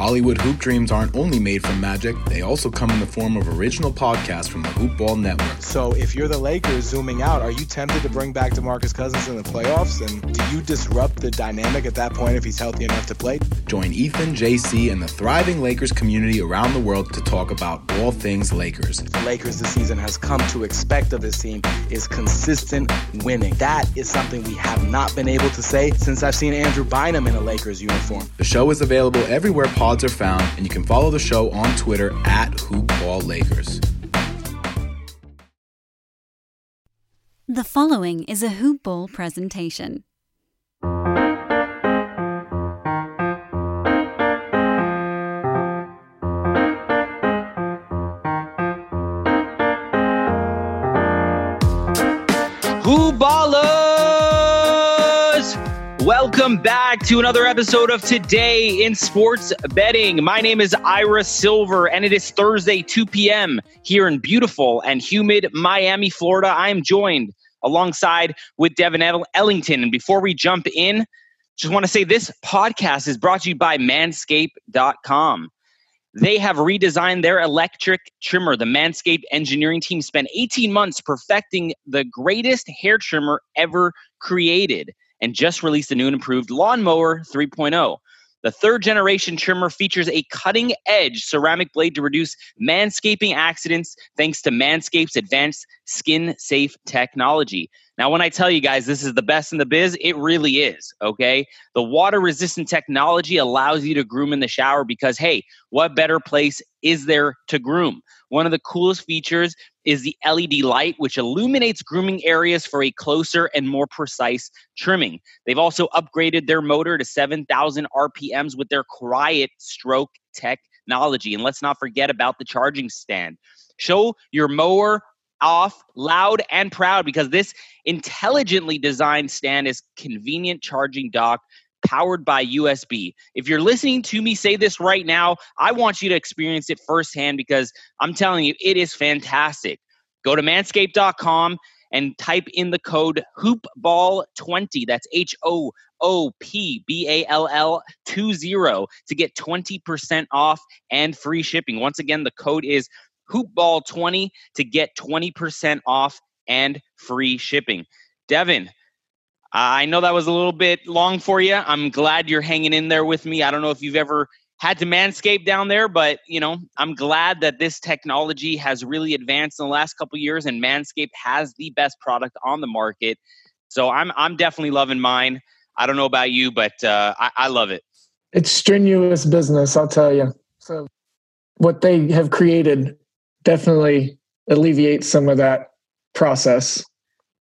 Hollywood Hoop Dreams aren't only made from magic, they also come in the form of original podcasts from the Hoop Ball Network. So if you're the Lakers zooming out, are you tempted to bring back DeMarcus Cousins in the playoffs? And do you disrupt the dynamic at that point if he's healthy enough to play? Join Ethan, JC, and the thriving Lakers community around the world to talk about all things Lakers. The Lakers this season has come to expect of this team is consistent winning. That is something we have not been able to say since I've seen Andrew Bynum in a Lakers uniform. The show is available everywhere pods are found, and you can follow the show on Twitter at HoopBallLakers. The following is a Hoop Ball presentation. Who ballers? Welcome back to another episode of Today in Sports Betting. My name is Ira Silver, and it is Thursday, 2 p.m. here in beautiful and humid Miami, Florida. I am joined alongside with Devin Ellington. And before we jump in, just want to say this podcast is brought to you by manscaped.com. They have redesigned their electric trimmer. The Manscaped engineering team spent 18 months perfecting the greatest hair trimmer ever created and just released a new and improved Lawnmower 3.0. The third generation trimmer features a cutting edge ceramic blade to reduce manscaping accidents thanks to Manscaped's advanced skin safe technology. Now, when I tell you guys this is the best in the biz, it really is, okay? The water resistant technology allows you to groom in the shower because, hey, what better place is there to groom? One of the coolest features is the LED light, which illuminates grooming areas for a closer and more precise trimming. They've also upgraded their motor to 7,000 RPMs with their Quiet Stroke technology. And let's not forget about the charging stand. Show your mower off loud and proud because this intelligently designed stand is convenient charging dock powered by USB. If you're listening to me say this right now, I want you to experience it firsthand because I'm telling you, it is fantastic. Go to manscaped.com and type in the code hoopball20 that's h o o p b a l l 20 to get 20% off and free shipping once again the code is hoopball20 to get 20% off and free shipping devin I know that was a little bit long for you. I'm glad you're hanging in there with me. I don't know if you've ever had to manscape down there, but you know, I'm glad that this technology has really advanced in the last couple years, and Manscaped has the best product on the market. So I'm I'm definitely loving mine. I don't know about you, but uh, I, I love it. It's strenuous business, I'll tell you. So what they have created definitely alleviates some of that process.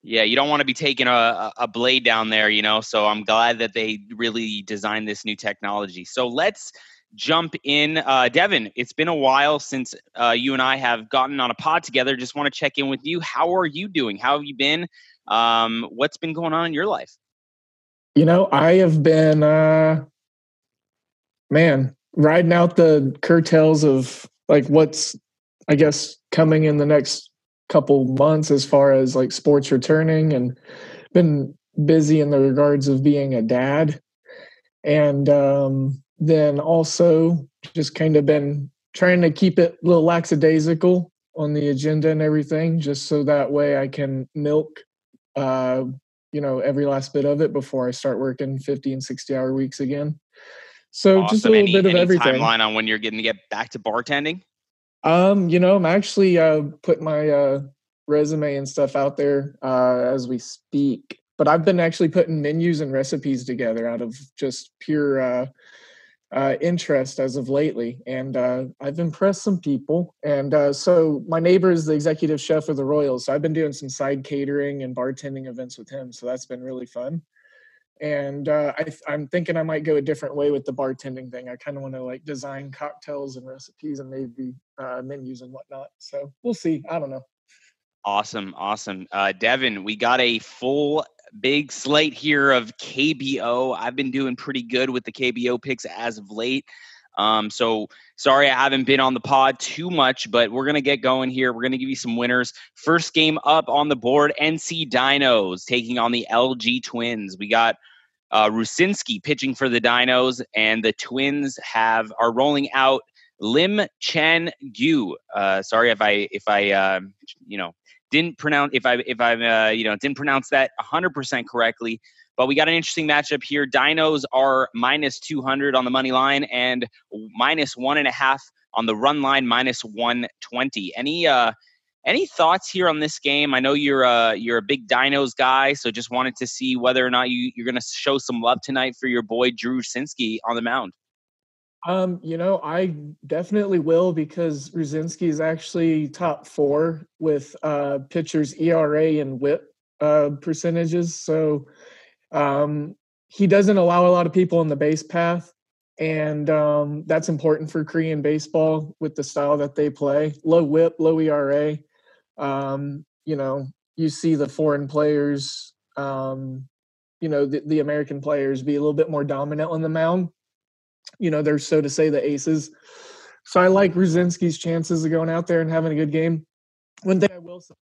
Yeah, you don't want to be taking a, a blade down there, you know. So I'm glad that they really designed this new technology. So let's jump in. Uh, Devin, it's been a while since uh, you and I have gotten on a pod together. Just want to check in with you. How are you doing? How have you been? Um, what's been going on in your life? You know, I have been, uh, man, riding out the curtails of like what's, I guess, coming in the next couple months as far as like sports returning and been busy in the regards of being a dad. And um, then also just kind of been trying to keep it a little lackadaisical on the agenda and everything just so that way i can milk uh, you know every last bit of it before i start working 50 and 60 hour weeks again. So awesome. just a little any, bit of everything. timeline on when you're getting to get back to bartending um, you know, I'm actually uh put my uh resume and stuff out there uh as we speak. But I've been actually putting menus and recipes together out of just pure uh uh, interest as of lately, and uh, I've impressed some people. And uh, so my neighbor is the executive chef of the Royals, so I've been doing some side catering and bartending events with him. So that's been really fun and uh, I, am thinking I might go a different way with the bartending thing. I kind of want to like design cocktails and recipes and maybe uh, menus and whatnot. So we'll see. I don't know. Awesome, awesome, uh, Devin. We got a full big slate here of KBO. I've been doing pretty good with the KBO picks as of late. Um, so sorry I haven't been on the pod too much, but we're gonna get going here. We're gonna give you some winners. First game up on the board: NC Dinos taking on the LG Twins. We got Uh, Rucinski pitching for the Dinos, and the Twins have are rolling out Lim Chen Gu. Uh, sorry if I if I uh, you know didn't pronounce if I if I uh, you know didn't pronounce that 100% correctly. But we got an interesting matchup here. Dinos are minus 200 on the money line and minus one and a half on the run line, minus 120. Any uh, any thoughts here on this game? I know you're a you're a big Dinos guy, so just wanted to see whether or not you, you're going to show some love tonight for your boy Drew Rucinski on the mound. Um, you know, I definitely will because Rucinski is actually top four with uh, pitchers ERA and WHIP uh, percentages. So um, he doesn't allow a lot of people on the base path, and um, that's important for Korean baseball with the style that they play. Low WHIP, low ERA. Um, you know, you see the foreign players, um, you know, the, the American players be a little bit more dominant on the mound you know, they're so to say the aces. So I like Rucinski's chances of going out there and having a good game. One thing I will say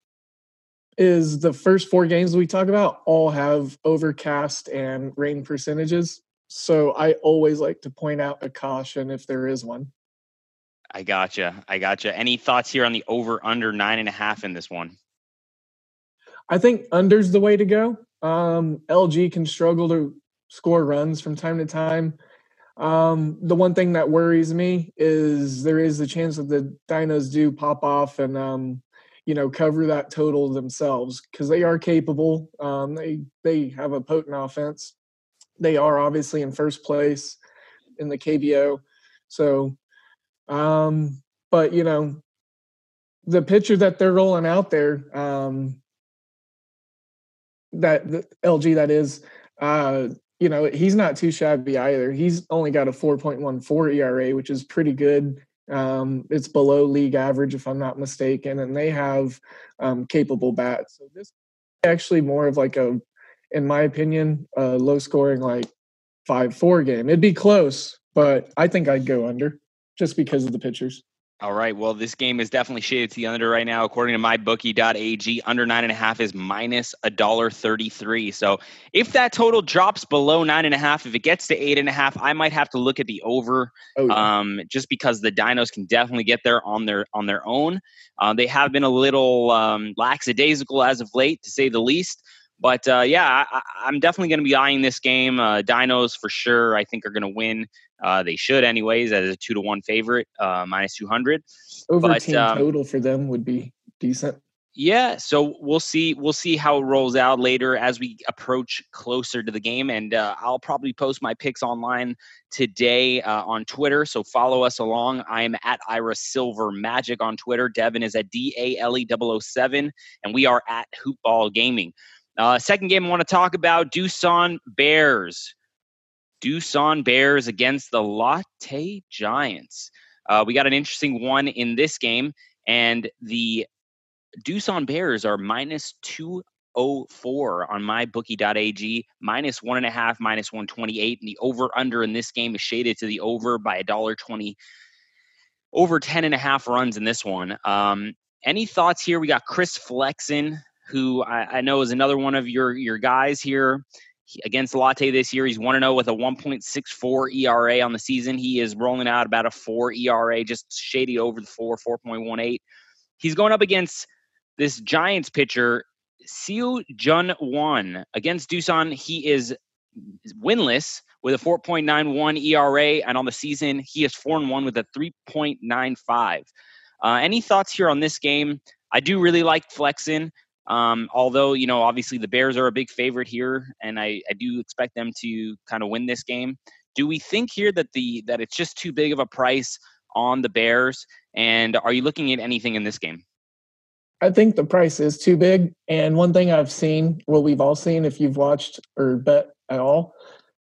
is the first four games we talk about all have overcast and rain percentages. So I always like to point out a caution if there is one. I gotcha. I gotcha. Any thoughts here on the over under nine and a half in this one? I think under's the way to go. Um, LG can struggle to score runs from time to time. Um, the one thing that worries me is there is a chance that the Dinos do pop off and um, you know cover that total themselves because they are capable. Um, they they have a potent offense. They are obviously in first place in the KBO. So, um, but you know, the pitcher that they're rolling out there, um, that the LG that is, uh, you know, he's not too shabby either. He's only got a 4.14 ERA, which is pretty good. Um, it's below league average, if I'm not mistaken, and they have um, capable bats. So this actually more of like a, in my opinion, a low scoring like five four game. It'd be close, but I think I'd go under just because of the pitchers. All right. Well, this game is definitely shaded to the under right now. According to mybookie.ag, under nine and a half is minus a dollar thirty-three. So if that total drops below nine and a half, if it gets to eight and a half, I might have to look at the over. Oh, yeah. um, just because the dinos can definitely get there on their on their own. Uh, they have been a little um, lackadaisical as of late, to say the least. But uh, yeah, I, am definitely going to be eyeing this game. Uh, Dinos for sure. I think are going to win. Uh, they should, anyways, as a two to one favorite, uh, minus two hundred. Over but, team um, total for them would be decent. Yeah, so we'll see. We'll see how it rolls out later as we approach closer to the game, and uh, I'll probably post my picks online today uh, on Twitter. So follow us along. I am at Ira Silver Magic on Twitter. Devin is at D A L E 007, and we are at Hoopball Gaming. Uh, second game I want to talk about Doosan Bears. Doosan Bears against the Lotte Giants. Uh, we got an interesting one in this game, and the Doosan Bears are minus 204 on mybookie.ag, minus one and a half, minus 128. And the over under in this game is shaded to the over by a dollar twenty. Over 10 and a half runs in this one. Um, any thoughts here? We got Chris Flexen who I, I know is another one of your your guys here against Lotte this year. He's 1 0 with a 1.64 ERA on the season. He is rolling out about a 4 ERA, just shady over the 4, 4.18. He's going up against this Giants pitcher, Seo Jun Won. Against Doosan, he is winless with a 4.91 ERA, and on the season, he is 4 1 with a 3.95. Uh, any thoughts here on this game? I do really like Flexen. Um, although, you know, obviously the Bears are a big favorite here, and I, I do expect them to kind of win this game. Do we think here that the that it's just too big of a price on the Bears? And are you looking at anything in this game? I think the price is too big. And one thing I've seen, well, we've all seen if you've watched or bet at all,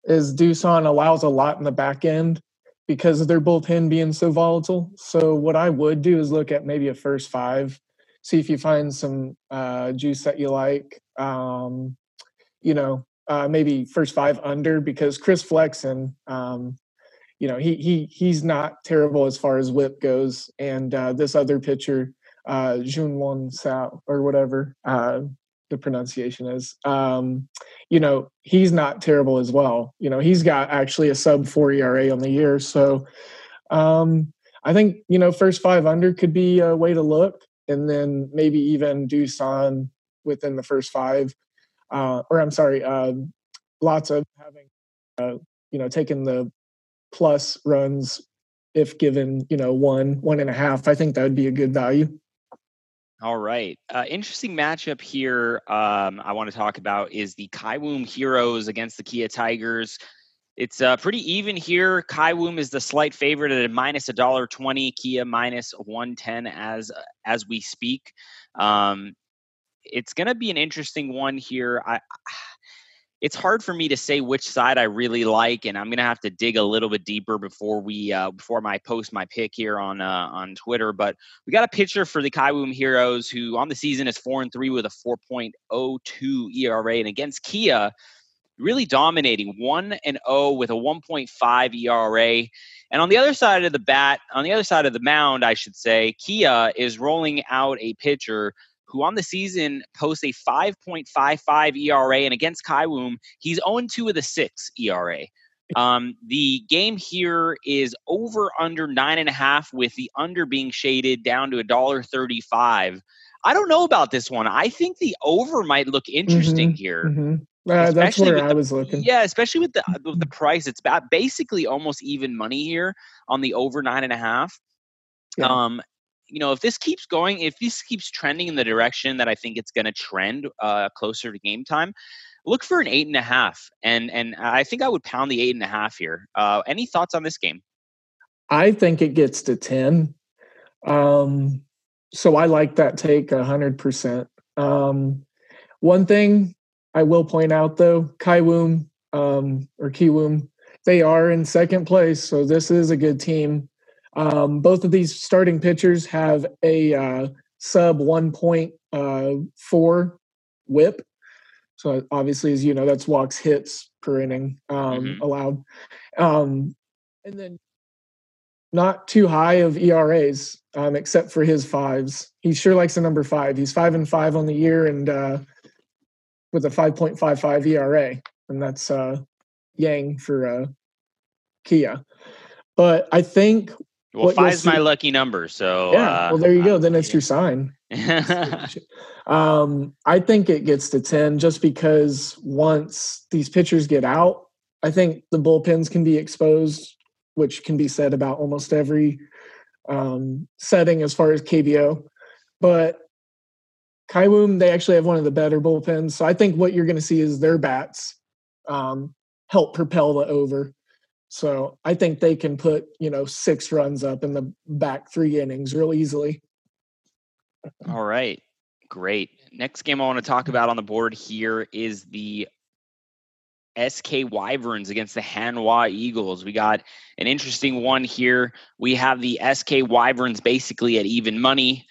is Doosan allows a lot in the back end because of their bullpen being so volatile. So what I would do is look at maybe a first five see if you find some uh, juice that you like. Um, you know, uh, maybe first five under because Chris Flexen, um, you know, he he he's not terrible as far as whip goes, and uh, this other pitcher, uh, Jun Won Sao or whatever, uh, the pronunciation is. Um, you know, he's not terrible as well. You know, he's got actually a sub four ERA on the year. So um, I think, you know, first five under could be a way to look. And then maybe even Doosan within the first five. Uh, or I'm sorry, uh, lots of having, uh, you know, taking the plus runs if given, you know, one, one and a half. I think that would be a good value. All right. Uh, interesting matchup here. Um, I want to talk about is the Kiwoom Heroes against the Kia Tigers. It's uh, pretty even here. Kiwoom is the slight favorite at a minus a dollar twenty. Kia minus one ten as as we speak. Um, it's going to be an interesting one here. I it's hard for me to say which side I really like, and I'm gonna have to dig a little bit deeper before we uh, before I post my pick here on uh, on Twitter. But we got a pitcher for the Kiwoom Heroes who on the season is four and three with a 4.02 ERA, and against Kia, really dominating one and 0 with a 1.5 ERA. And on the other side of the bat, on the other side of the mound, I should say, Kia is rolling out a pitcher who on the season posts a 5.55 ERA, and against Kiwoom, he's 0-2 with a 6 ERA. Um, the game here is over under nine and a half, with the under being shaded down to a dollar thirty-five. I don't know about this one. I think the over might look interesting Mhm, here. Mm-hmm. Uh, that's where with I was looking. Yeah, especially with the with the price, it's basically almost even money here on the over nine and a half. Yeah. Um, you know, if this keeps going, if this keeps trending in the direction that I think it's going to trend uh, closer to game time, look for an eight and a half, and and I think I would pound the eight and a half here. Uh, any thoughts on this game? I think it gets to 10. Um, so I like that take a 100%. Um, one thing I will point out though, Kaiwoom um, or Kiwoom, they are in second place. So this is a good team. Um, both of these starting pitchers have a uh, sub 1.4 whip. So obviously, as you know, that's walks hits per inning um, Mhm. allowed. Um, and then not too high of ERAs, um, except for his fives. He sure likes the number five. He's five and five on the year, and uh, with a five point five five ERA, and that's uh, Yang for uh, Kia. But I think, Well, five's my lucky number, so yeah. uh, well, there you go. Then it's your sign. um, I think it gets to 10 just because once these pitchers get out, I think the bullpens can be exposed, which can be said about almost every um, setting as far as KBO. But Kaiwoom, they actually have one of the better bullpens. So I think what you're going to see is their bats um, help propel the over. So I think they can put, you know, six runs up in the back three innings real easily. All right. Great. Next game I want to talk about on the board here is the SK Wyverns against the Hanwha Eagles. We got an interesting one here. We have the SK Wyverns basically at even money.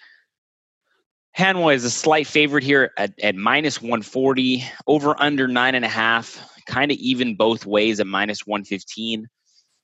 Hanwha is a slight favorite here at, at minus 140, over under nine and a half, kind of even both ways at minus 115.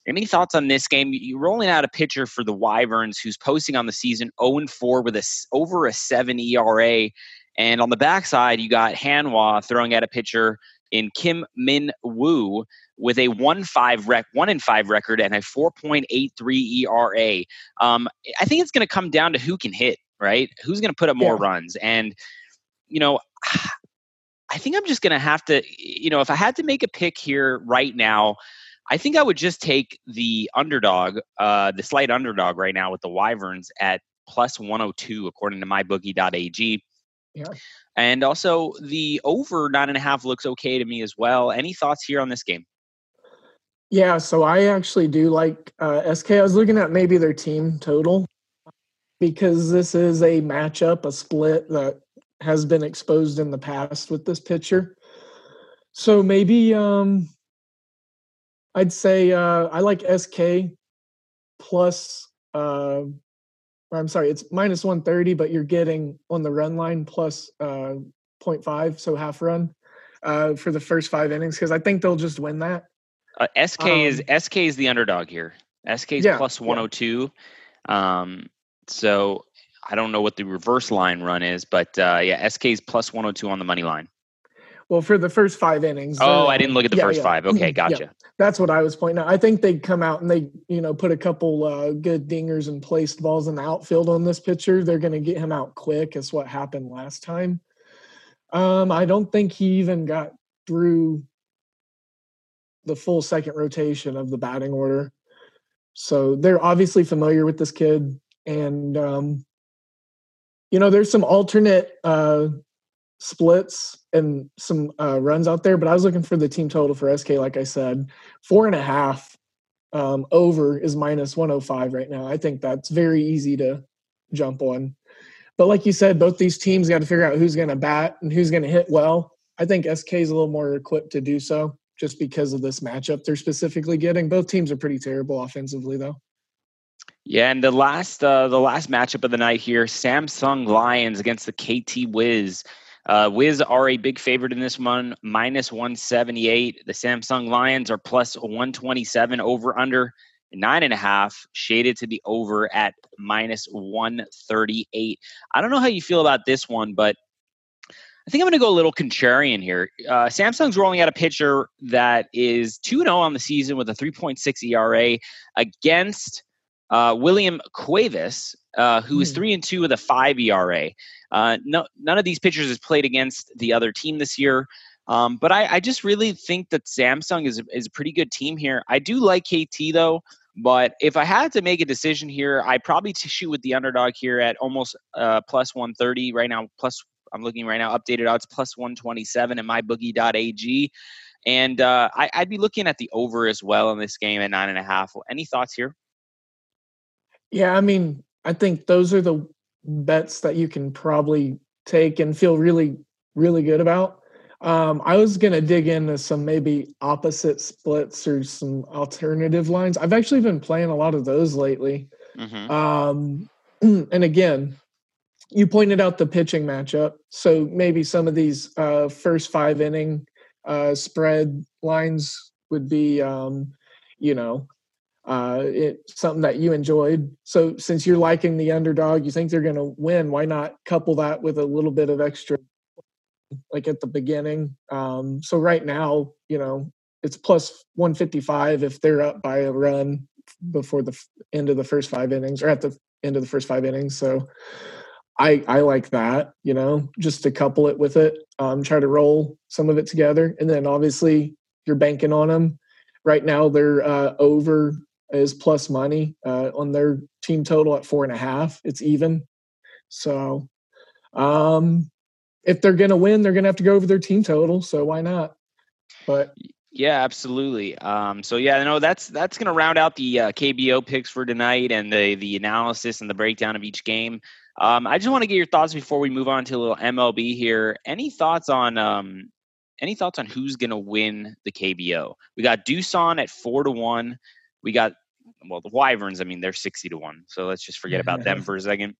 Any thoughts on this game? You're rolling out a pitcher for the Wyverns who's posting on the season 0 and 4 with a over a 7 ERA. And on the backside, you got Hanwha throwing at a pitcher in Kim Min Woo with a 1-5 rec 1 and 5 record and a 4.83 ERA. Um, I think it's going to come down to who can hit, right? Who's going to put up more Yeah. runs? And you know, I think I'm just going to have to, you know, if I had to make a pick here right now, I think I would just take the underdog, uh, the slight underdog right now with the Wyverns at plus 102, according to mybookie.ag. Yeah. And also the over nine and a half looks okay to me as well. Any thoughts here on this game? Yeah, so I actually do like uh, SK. I was looking at maybe their team total because this is a matchup, a split that has been exposed in the past with this pitcher. So maybe um, I'd say uh, I like SK plus. Uh, I'm sorry, it's minus 130, but you're getting on the run line plus uh, 0.5, so half run uh, for the first five innings because I think they'll just win that. Uh, SK is SK is the underdog here. SK is Um, Yeah, plus yeah. 102. Um, so I don't know what the reverse line run is, but uh, yeah, SK is plus 102 on the money line. Well, for the first five innings. Oh, I didn't look at the yeah, first yeah. five. Okay, Yeah. gotcha. That's what I was pointing out. I think they'd come out and they, you know, put a couple uh, good dingers and placed balls in the outfield on this pitcher. They're going to get him out quick, is what happened last time. Um, I don't think he even got through the full second rotation of the batting order. So they're obviously familiar with this kid. And, um, you know, there's some alternate uh, splits and some uh, runs out there, but I was looking for the team total for SK, like I said. Four and a half um, over is minus 105 right now. I think that's very easy to jump on. But like you said, both these teams got to figure out who's going to bat and who's going to hit well. I think SK is a little more equipped to do so just because of this matchup they're specifically getting. Both teams are pretty terrible offensively, though. Yeah, and the last uh, the last matchup of the night here, Samsung Lions against the KT Wiz. Uh, Wiz are a big favorite in this one, minus 178. The Samsung Lions are plus 127 over under nine and a half, shaded to the over at minus 138. I don't know how you feel about this one, but I think I'm going to go a little contrarian here. Uh, Samsung's rolling out a pitcher that is 2 0 on the season with a 3.6 ERA against uh, William Cuevas, uh, who is Hmm. 3 and 2 with a 5 ERA. Uh, no, none of these pitchers has played against the other team this year. Um, but I, I just really think that Samsung is, is a pretty good team here. I do like KT though, but if I had to make a decision here, I probably shoot with the underdog here at almost uh, plus 130 right now. Plus, I'm looking right now, updated odds plus 127 at mybookie.ag. And uh, I, I'd be looking at the over as well in this game at nine and a half. Any thoughts here? Yeah, I mean, I think those are the bets that you can probably take and feel really, really good about. Um, I was going to dig into some maybe opposite splits or some alternative lines. I've actually been playing a lot of those lately. Mm-hmm. Um, and again, you pointed out the pitching matchup. So maybe some of these uh, first five inning uh, spread lines would be, um, you know, uh, it, something that you enjoyed. So since you're liking the underdog, you think they're going to win. Why not couple that with a little bit of extra, like at the beginning? Um, so right now, you know, it's plus 155 if they're up by a run before the end of the first five innings or at the end of the first five innings. So I I like that, you know, just to couple it with it, um, try to roll some of it together, and then obviously you're banking on them. Right now, they're uh, over is plus money uh, on their team total at four and a half. It's even. So, um, if they're gonna win, they're gonna have to go over their team total. So why not? But Yeah, absolutely. Um, so yeah, no, that's that's going to round out the uh, KBO picks for tonight and the the analysis and the breakdown of each game. Um, I just want to get your thoughts before we move on to a little MLB here. Any thoughts on um, any thoughts on who's going to win the KBO? We got Doosan at four to one. We got well the Wyverns. I mean, they're sixty to one. So let's just forget about them mm-hmm. for a second.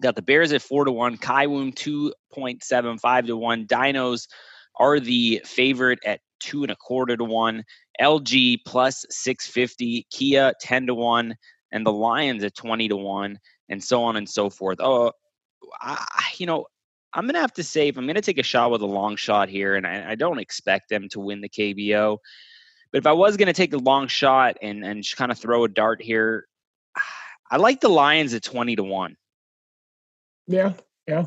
Got the Bears at four to one. Kaiwoom two point seven five to one. Dinos are the favorite at two and a quarter to one. LG plus 650, Kia 10 to one, and the Lions at 20 to one, and so on and so forth. Oh, I, you know, I'm going to have to say, if I'm going to take a shot with a long shot here, and I, I don't expect them to win the KBO, but if I was going to take a long shot and, and just kind of throw a dart here, I like the Lions at 20 to one. yeah, yeah,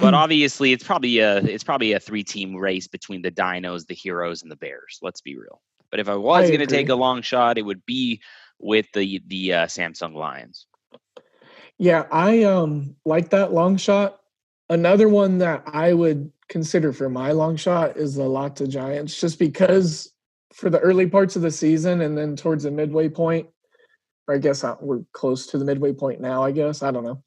but obviously it's probably a it's probably a three team race between the dinos the heroes and the bears let's be real but if i was going to take a long shot it would be with the the uh, samsung lions Yeah, I um like that long shot. Another one that I would consider for my long shot is the Lotte Giants, just because for the early parts of the season and then towards the midway point, or I guess uh, we're close to the midway point now. I guess I don't know,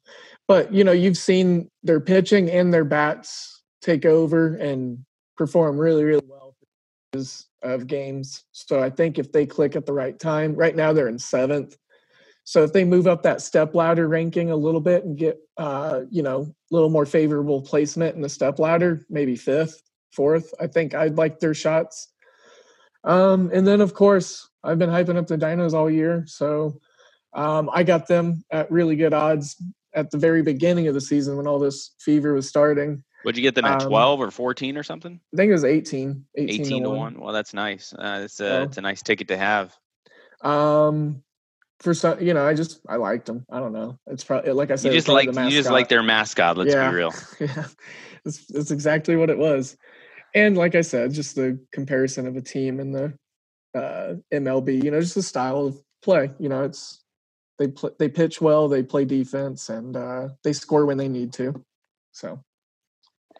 but you know you've seen their pitching and their bats take over and perform really really well of games. So I think if they click at the right time, right now they're in seventh. So if they move up that step ladder ranking a little bit and get uh, you know, a little more favorable placement in the step ladder, maybe fifth, fourth, I think I'd like their shots. Um, and then of course I've been hyping up the dinos all year. So um, I got them at really good odds at the very beginning of the season when all this fever was starting. Would you get them at Um, 12 or 14 or something? I think it was 18. 18, 18 to to 1. 1. Well, that's nice. Uh, it's, a, So- it's a nice ticket to have. Um, for some, you know, I just I liked them. I don't know. It's probably like I said. You just like you just like their mascot. Let's Yeah. be real. yeah, that's, that's exactly what it was. And like I said, just the comparison of a team and the uh, MLB, you know, just the style of play. You know, it's they they pitch well, they play defense, and uh, they score when they need to. So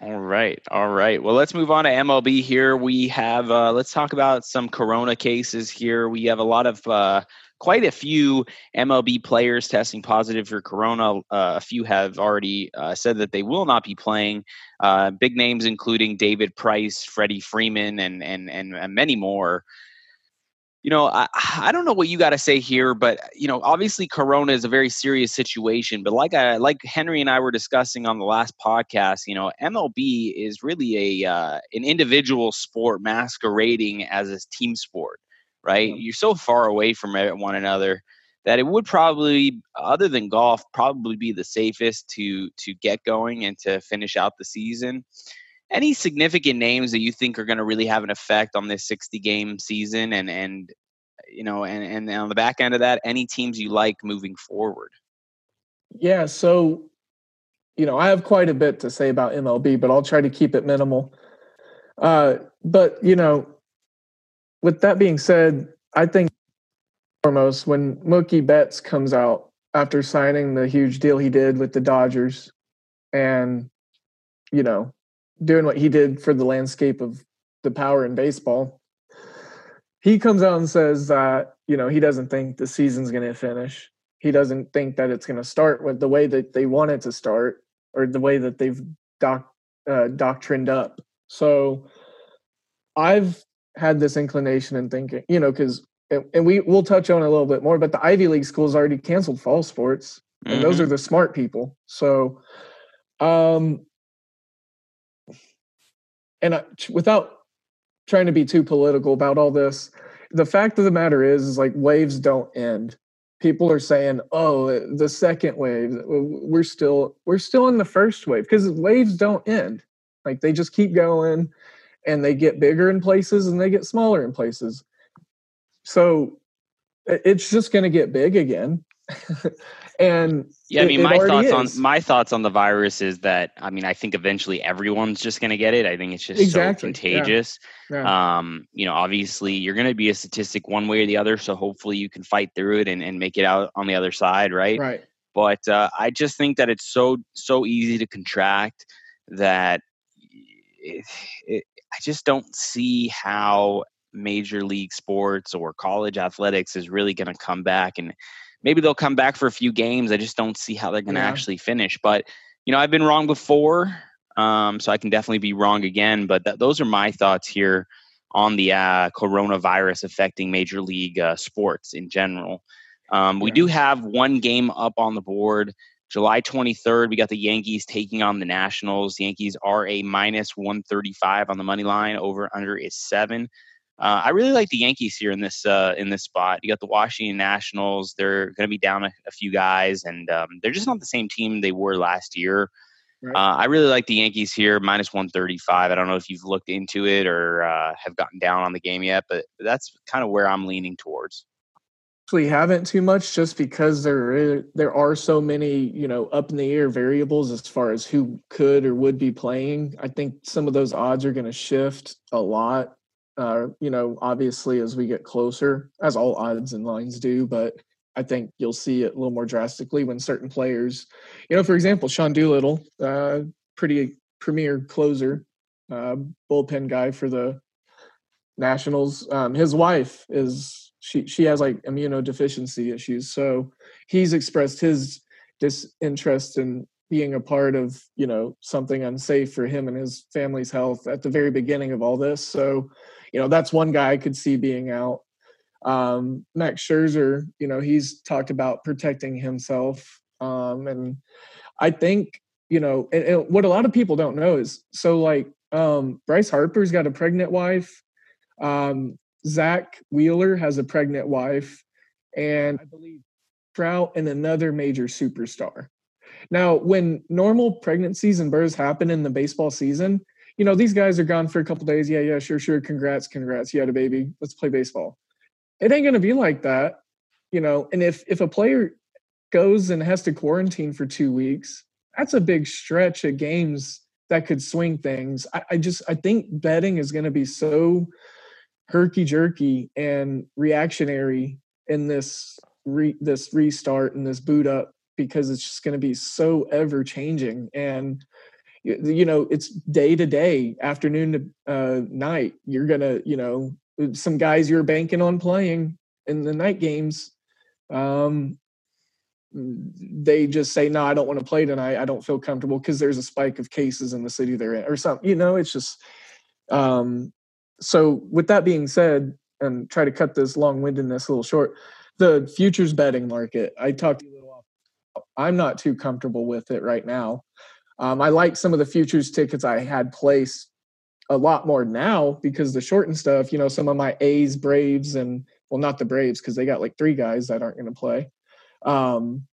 All right, all right. Well, let's move on to MLB here. We have uh, let's talk about some Corona cases here. We have a lot of uh, quite a few MLB players testing positive for Corona. Uh, a few have already uh, said that they will not be playing. Uh, big names including David Price, Freddie Freeman, and and and, and many more. You know, I, I don't know what you got to say here, but you know, obviously Corona is a very serious situation. But like I like Henry and I were discussing on the last podcast, you know, MLB is really a uh, an individual sport masquerading as a team sport, right? You're so far away from one another that it would probably, other than golf, probably be the safest to to get going and to finish out the season. Any significant names that you think are going to really have an effect on this 60 game season, and and you know, and and on the back end of that, any teams you like moving forward? yeah, so you know, I have quite a bit to say about MLB, but I'll try to keep it minimal. Uh, but you know, with that being said, I think foremost when Mookie Betts comes out after signing the huge deal he did with the Dodgers, and you know, doing what he did for the landscape of the power in baseball, he comes out and says that you know he doesn't think the season's going to finish. He doesn't think that it's going to start with the way that they want it to start or the way that they've doc, uh, doctrined up. So I've had this inclination in thinking, you know, because and, and we we'll touch on a little bit more, but the Ivy League schools already canceled fall sports, and those Mhm. are the smart people. So, um, and I, without trying to be too political about all this, the fact of the matter is, is like waves don't end. People are saying, "Oh, the second wave." We're still we're still in the first wave because waves don't end. Like they just keep going, and they get bigger in places and they get smaller in places. So it's just going to get big again. and Yeah, I mean, it my already thoughts is. on my thoughts on the virus is that I mean, I think eventually everyone's just going to get it. I think it's just Exactly, so yeah. contagious. Yeah. Um, you know, obviously you're going to be a statistic one way or the other, so hopefully you can fight through it and, and make it out on the other side, right? right. But uh, I just think that it's so so easy to contract that it, it, I just don't see how major league sports or college athletics is really going to come back and maybe they'll come back for a few games. I just don't see how they're going to Yeah. actually finish. But you know, I've been wrong before, um, so I can definitely be wrong again. But th- those are my thoughts here on the uh, coronavirus affecting major league uh, sports in general. Um, we do have one game up on the board. July 23rd, we got the Yankees taking on the Nationals. The Yankees are a minus 135 on the money line. Over under is seven. Uh, I really like the Yankees here in this uh, in this spot. You got the Washington Nationals; they're going to be down a, a few guys, and um, they're just not the same team they were last year. Right. Uh, I really like the Yankees here, minus one thirty five. I don't know if you've looked into it or uh, have gotten down on the game yet, but that's kind of where I'm leaning towards. Actually haven't too much just because there is, there are so many you know up in the air variables as far as who could or would be playing. I think some of those odds are going to shift a lot. Uh, you know, obviously as we get closer, as all odds and lines do, but I think you'll see it a little more drastically when certain players, you know, for example, Sean Doolittle, uh, pretty premier closer, uh, bullpen guy for the Nationals. Um, his wife is she she has like immunodeficiency issues, so he's expressed his disinterest in being a part of you know something unsafe for him and his family's health at the very beginning of all this. So, you know, that's one guy I could see being out. Um, Max Scherzer, you know, he's talked about protecting himself, um, and I think you know, and, and what a lot of people don't know is so like um, Bryce Harper's got a pregnant wife. Um, Zack Wheeler has a pregnant wife, and I believe Trout and another major superstar. Now, when normal pregnancies and births happen in the baseball season, you know, these guys are gone for a couple days. Yeah, yeah, sure, sure. Congrats, congrats. You had a baby. Let's play baseball. It ain't gonna be like that, you know. And if if a player goes and has to quarantine for two weeks, that's a big stretch of games that could swing things. I, I just I think betting is gonna be so herky jerky and reactionary in this re, this restart and this boot up because it's just going to be so ever changing and you know it's day to day afternoon to uh, night you're gonna you know some guys you're banking on playing in the night games um they just say no i don't want to play tonight i don't feel comfortable because there's a spike of cases in the city they're in or something you know it's just um so with that being said and try to cut this long-windedness a little short the futures betting market i talked the little off. i'm not too comfortable with it right now. Um, i like some of the futures tickets i had placed a lot more now because the short and stuff you know some of my a's braves and well not the braves because they got like three guys that aren't going to play. Um,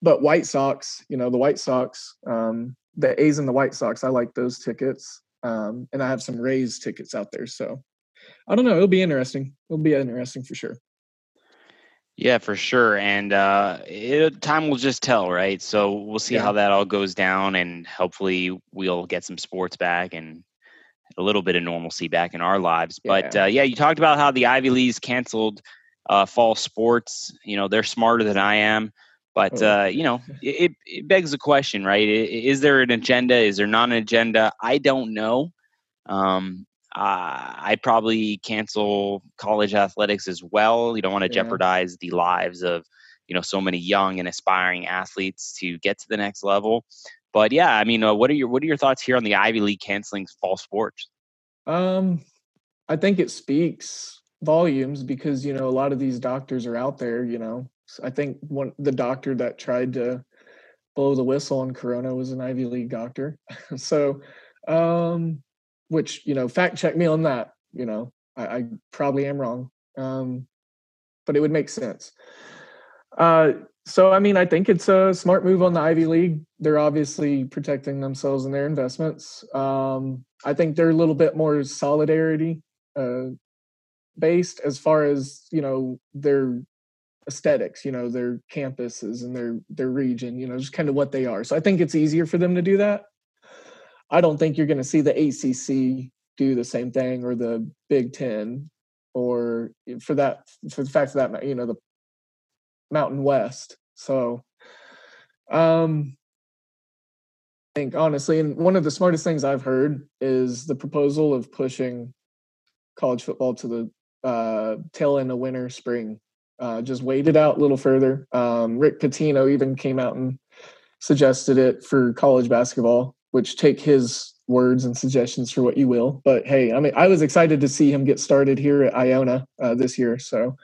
but white sox you know the white sox um, the a's and the white sox i like those tickets um, and I have some Rays tickets out there. So I don't know. It'll be interesting. It'll be interesting for sure. Yeah, for sure. And uh, it, time will just tell, right? So we'll see yeah. how that all goes down, and hopefully we'll get some sports back and a little bit of normalcy back in our lives. Yeah. But uh, yeah, you talked about how the Ivy Leagues canceled uh, fall sports. You know, they're smarter than I am. But oh. uh, you know, it, it begs the question, right? Is there an agenda? Is there not an agenda? I don't know. Um, uh, I'd probably cancel college athletics as well. You don't want to yeah. jeopardize the lives of you know so many young and aspiring athletes to get to the next level. But yeah, I mean, uh, what are your what are your thoughts here on the Ivy League canceling fall sports? Um, I think it speaks volumes because you know a lot of these doctors are out there. You know, I think one the doctor that tried to blow the whistle on Corona was an Ivy League doctor. so, um, which you know, fact check me on that. You know, I, I probably am wrong, um, but it would make sense. Uh, so, I mean, I think it's a smart move on the Ivy League. They're obviously protecting themselves and their investments. Um, I think they're a little bit more solidarity uh, based as far as you know their aesthetics you know their campuses and their their region you know just kind of what they are. So i think it's easier for them to do that. I don't think you're going to see the acc do the same thing or the big 10 or for that for the fact that you know the mountain west. So um i think honestly and one of the smartest things i've heard is the proposal of pushing college football to the uh tail end of winter spring uh, just wait it out a little further. Um, Rick Pitino even came out and suggested it for college basketball, which take his words and suggestions for what you will. But hey, I mean, I was excited to see him get started here at Iona uh, this year. So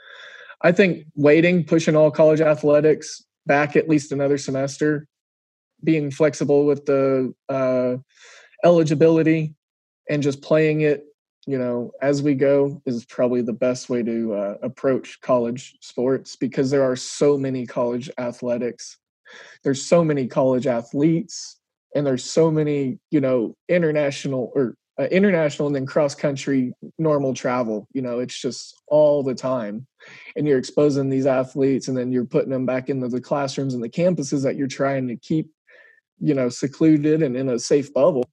I think waiting, pushing all college athletics back at least another semester, being flexible with the uh, eligibility, and just playing it you know as we go is probably the best way to uh, approach college sports because there are so many college athletics. There's so many college athletes and there's so many you know international or uh, international and then cross country normal travel you know it's just all the time. And you're exposing these athletes and then you're putting them back into the classrooms and the campuses that you're trying to keep you know secluded and in a safe bubble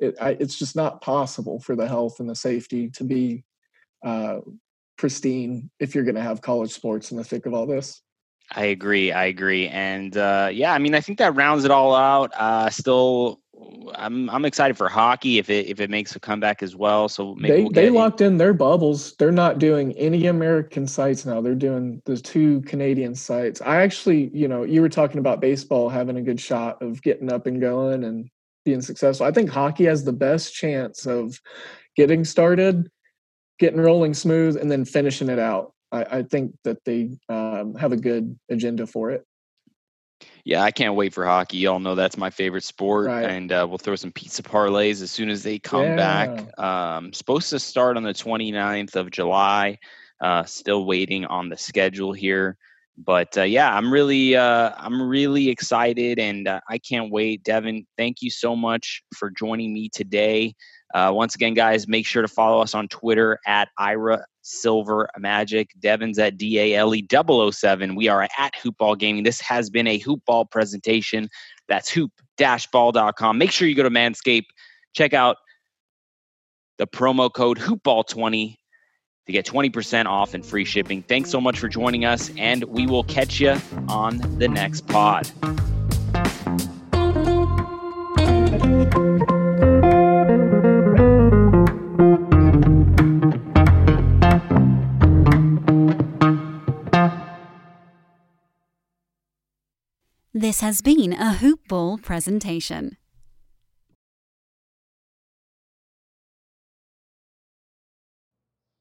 it, I, it's just not possible for the health and the safety to be uh, pristine if you're going to have college sports in the thick of all this. I agree. I agree. And uh, yeah, I mean, I think that rounds it all out. Uh, still, I'm I'm excited for hockey if it if it makes a comeback as well. So maybe they we'll they locked in their bubbles. They're not doing any American sites now. They're doing the two Canadian sites. I actually, you know, you were talking about baseball having a good shot of getting up and going, and being successful. I think hockey has the best chance of getting started, getting rolling smooth, and then finishing it out. I, I think that they um, have a good agenda for it. Yeah, I can't wait for hockey. Y'all know that's my favorite sport, right. and uh, we'll throw some pizza parlays as soon as they come yeah. back. Um, supposed to start on the 29th of July. Uh, still waiting on the schedule here. But uh, yeah, I'm really, uh, I'm really excited, and uh, I can't wait. Devin, thank you so much for joining me today. Uh, once again, guys, make sure to follow us on Twitter at Ira Silver Magic. Devin's at D A L E 007. We are at Hoopball Gaming. This has been a Hoopball presentation. That's hoop-ball.com. Make sure you go to Manscaped. Check out the promo code Hoopball20 to get 20% off and free shipping. Thanks so much for joining us, and we will catch you on the next pod. This has been a Hoop Ball presentation.